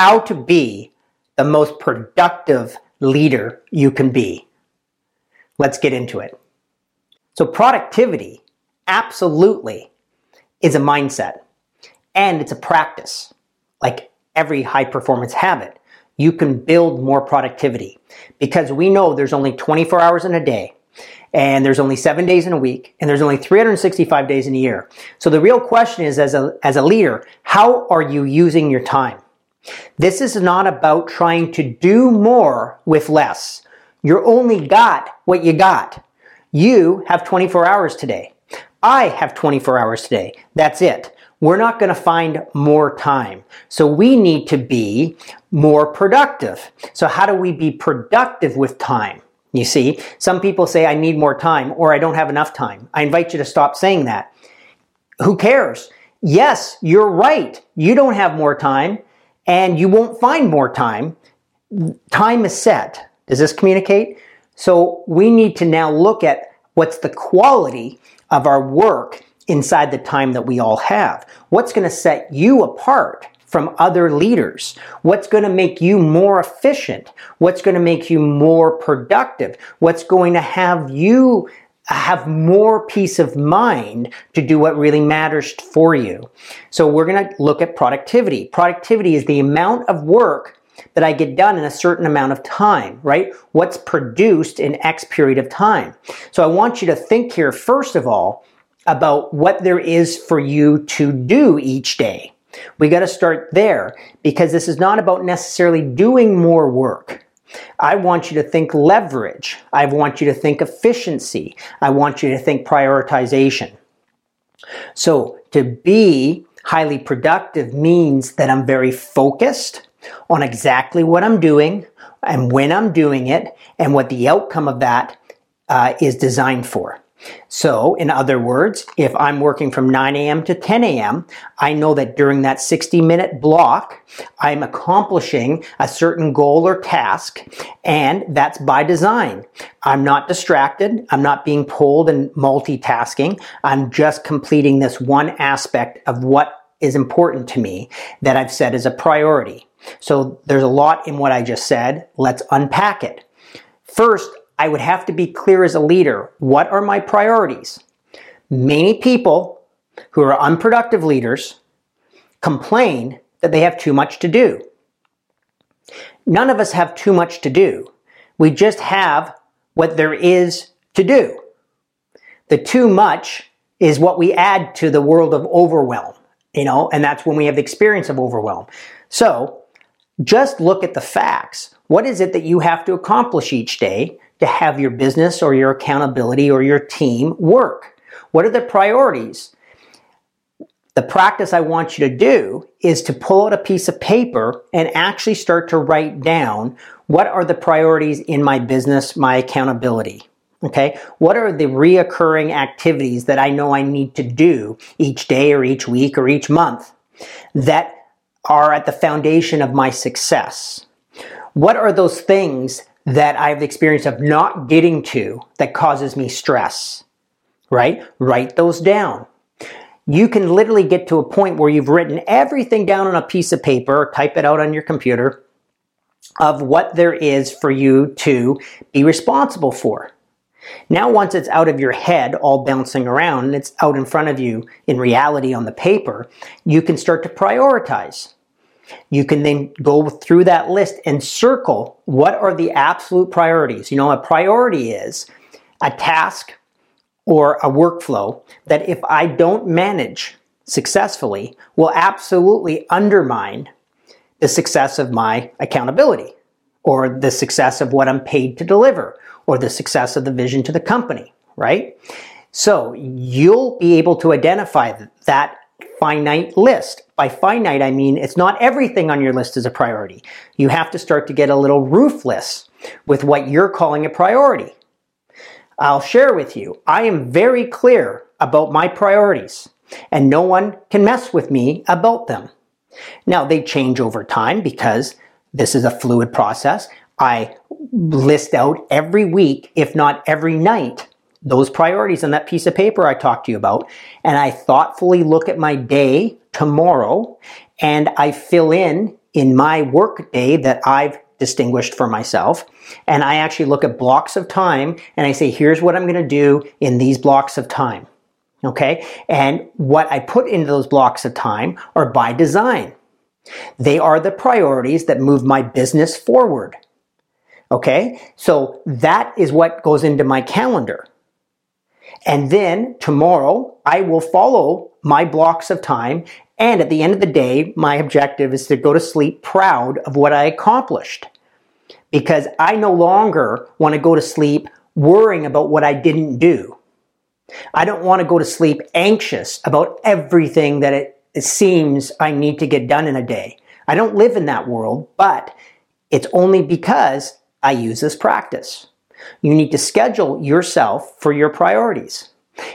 how to be the most productive leader you can be. Let's get into it. So, productivity absolutely is a mindset and it's a practice. Like every high performance habit, you can build more productivity because we know there's only 24 hours in a day and there's only seven days in a week, and there's only 365 days in a year. So the real question is, as a, as a leader, how are you using your time? This is not about trying to do more with less. You're only got what you got. You have 24 hours today. I have 24 hours today. That's it. We're not going to find more time. So we need to be more productive. So how do we be productive with time? You see, some people say, I need more time or I don't have enough time. I invite you to stop saying that. Who cares? Yes, you're right. You don't have more time and you won't find more time. Time is set. Does this communicate? So we need to now look at what's the quality of our work inside the time that we all have. What's going to set you apart from other leaders? What's going to make you more efficient? What's going to make you more productive? What's going to have you have more peace of mind to do what really matters for you? So we're going to look at productivity. Productivity is the amount of work that I get done in a certain amount of time, right? What's produced in X period of time. So I want you to think here, first of all, about what there is for you to do each day. We got to start there because this is not about necessarily doing more work. I want you to think leverage. I want you to think efficiency. I want you to think prioritization. So to be highly productive means that I'm very focused on exactly what I'm doing and when I'm doing it and what the outcome of that uh, is designed for. So, in other words, if I'm working from 9 a.m. to 10 a.m., I know that during that 60 minute block, I'm accomplishing a certain goal or task, and that's by design. I'm not distracted. I'm not being pulled and multitasking. I'm just completing this one aspect of what is important to me that I've set as a priority. So, there's a lot in what I just said. Let's unpack it. First, I would have to be clear as a leader. What are my priorities? Many people who are unproductive leaders complain that they have too much to do. None of us have too much to do. We just have what there is to do. The too much is what we add to the world of overwhelm, you know, and that's when we have the experience of overwhelm. So just look at the facts. What is it that you have to accomplish each day to have your business or your accountability or your team work? What are the priorities? The practice I want you to do is to pull out a piece of paper and actually start to write down what are the priorities in my business, my accountability. Okay. What are the reoccurring activities that I know I need to do each day or each week or each month that are at the foundation of my success? What are those things that I have the experience of not getting to that causes me stress, right? Write those down. You can literally get to a point where you've written everything down on a piece of paper or type it out on your computer of what there is for you to be responsible for. Now, once it's out of your head, all bouncing around, and it's out in front of you in reality on the paper, you can start to prioritize. You can then go through that list and circle what are the absolute priorities. You know, a priority is a task or a workflow that if I don't manage successfully will absolutely undermine the success of my accountability or the success of what I'm paid to deliver or the success of the vision to the company, right? So you'll be able to identify that finite list. By finite, I mean it's not everything on your list is a priority. You have to start to get a little ruthless with what you're calling a priority. I'll share with you, I am very clear about my priorities, and no one can mess with me about them. Now, they change over time because this is a fluid process. I list out every week, if not every night, those priorities on that piece of paper I talked to you about, and I thoughtfully look at my day tomorrow and I fill in in my work day that I've distinguished for myself. And I actually look at blocks of time and I say, here's what I'm going to do in these blocks of time. Okay. And what I put into those blocks of time are by design. They are the priorities that move my business forward. Okay. So that is what goes into my calendar. And then tomorrow I will follow my blocks of time. And at the end of the day, my objective is to go to sleep proud of what I accomplished. Because I no longer want to go to sleep worrying about what I didn't do. I don't want to go to sleep anxious about everything that it, seems I need to get done in a day. I don't live in that world, but it's only because I use this practice. You need to schedule yourself for your priorities.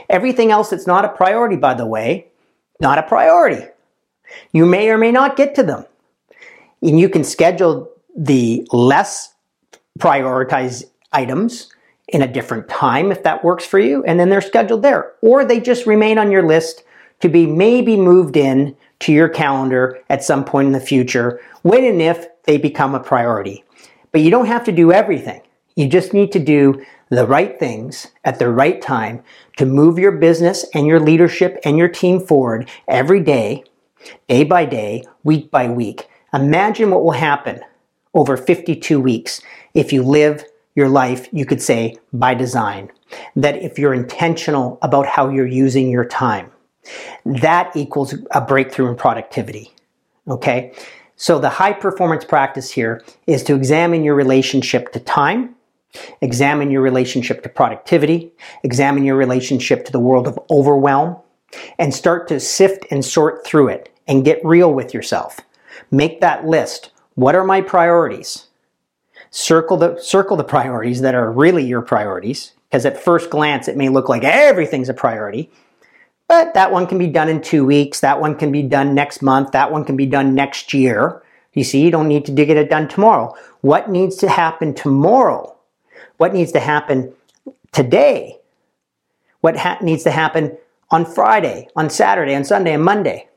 Everything else that's not a priority, by the way, not a priority. You may or may not get to them. And you can schedule the less prioritized items in a different time if that works for you, and then they're scheduled there. Or they just remain on your list to be maybe moved in to your calendar at some point in the future when and if they become a priority. But you don't have to do everything. You just need to do the right things at the right time to move your business and your leadership and your team forward every day, day by day, week by week. Imagine what will happen over 52 weeks if you live your life, you could say, by design. That if you're intentional about how you're using your time, that equals a breakthrough in productivity. Okay? So the high performance practice here is to examine your relationship to time, examine your relationship to productivity, examine your relationship to the world of overwhelm, and start to sift and sort through it and get real with yourself. Make that list. What are my priorities? Circle the, circle the priorities that are really your priorities, because at first glance it may look like everything's a priority, but that one can be done in two weeks. That one can be done next month. That one can be done next year. You see, you don't need to get it done tomorrow. What needs to happen tomorrow? What needs to happen today? What ha- needs to happen on Friday, on Saturday, on Sunday, and Monday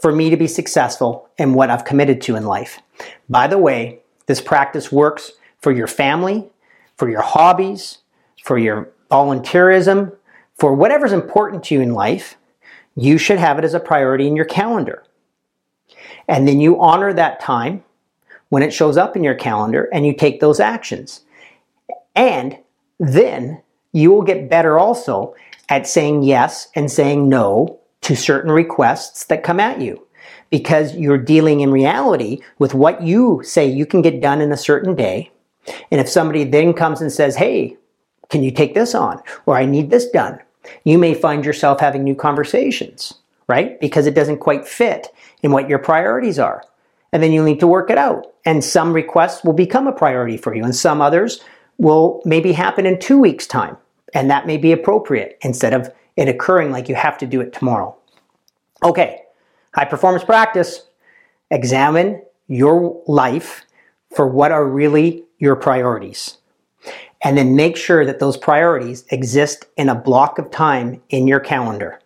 for me to be successful in what I've committed to in life? By the way, this practice works for your family, for your hobbies, for your volunteerism, for whatever's important to you in life, you should have it as a priority in your calendar. And then you honor that time when it shows up in your calendar and you take those actions. And then you will get better also at saying yes and saying no to certain requests that come at you because you're dealing in reality with what you say you can get done in a certain day. And if somebody then comes and says, Hey, can you take this on? Or I need this done you may find yourself having new conversations, right? Because it doesn't quite fit in what your priorities are. And then you need to work it out. And some requests will become a priority for you, and some others will maybe happen in two weeks' time. And that may be appropriate instead of it occurring like you have to do it tomorrow. Okay, high performance practice. Examine your life for what are really your priorities and then make sure that those priorities exist in a block of time in your calendar.